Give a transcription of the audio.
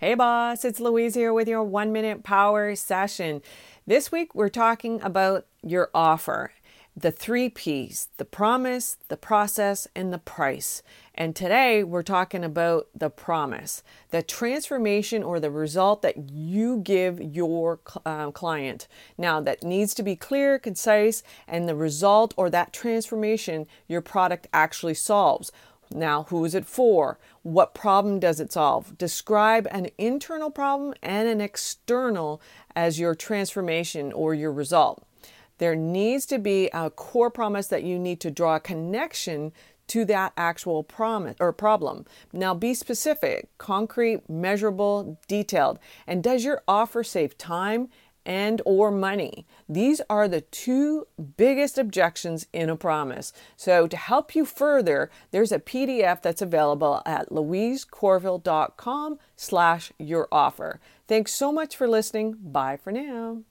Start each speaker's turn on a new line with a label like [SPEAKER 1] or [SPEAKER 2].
[SPEAKER 1] Hey, boss, it's Louise here with your one minute power session. This week, we're talking about your offer the three P's the promise, the process, and the price. And today, we're talking about the promise, the transformation or the result that you give your uh, client. Now, that needs to be clear, concise, and the result or that transformation your product actually solves. Now, who is it for? What problem does it solve? Describe an internal problem and an external as your transformation or your result. There needs to be a core promise that you need to draw a connection to that actual promise or problem. Now be specific, concrete, measurable, detailed. And does your offer save time and or money. These are the two biggest objections in a promise. So to help you further, there's a PDF that's available at louisecorville.com slash your offer. Thanks so much for listening. Bye for now.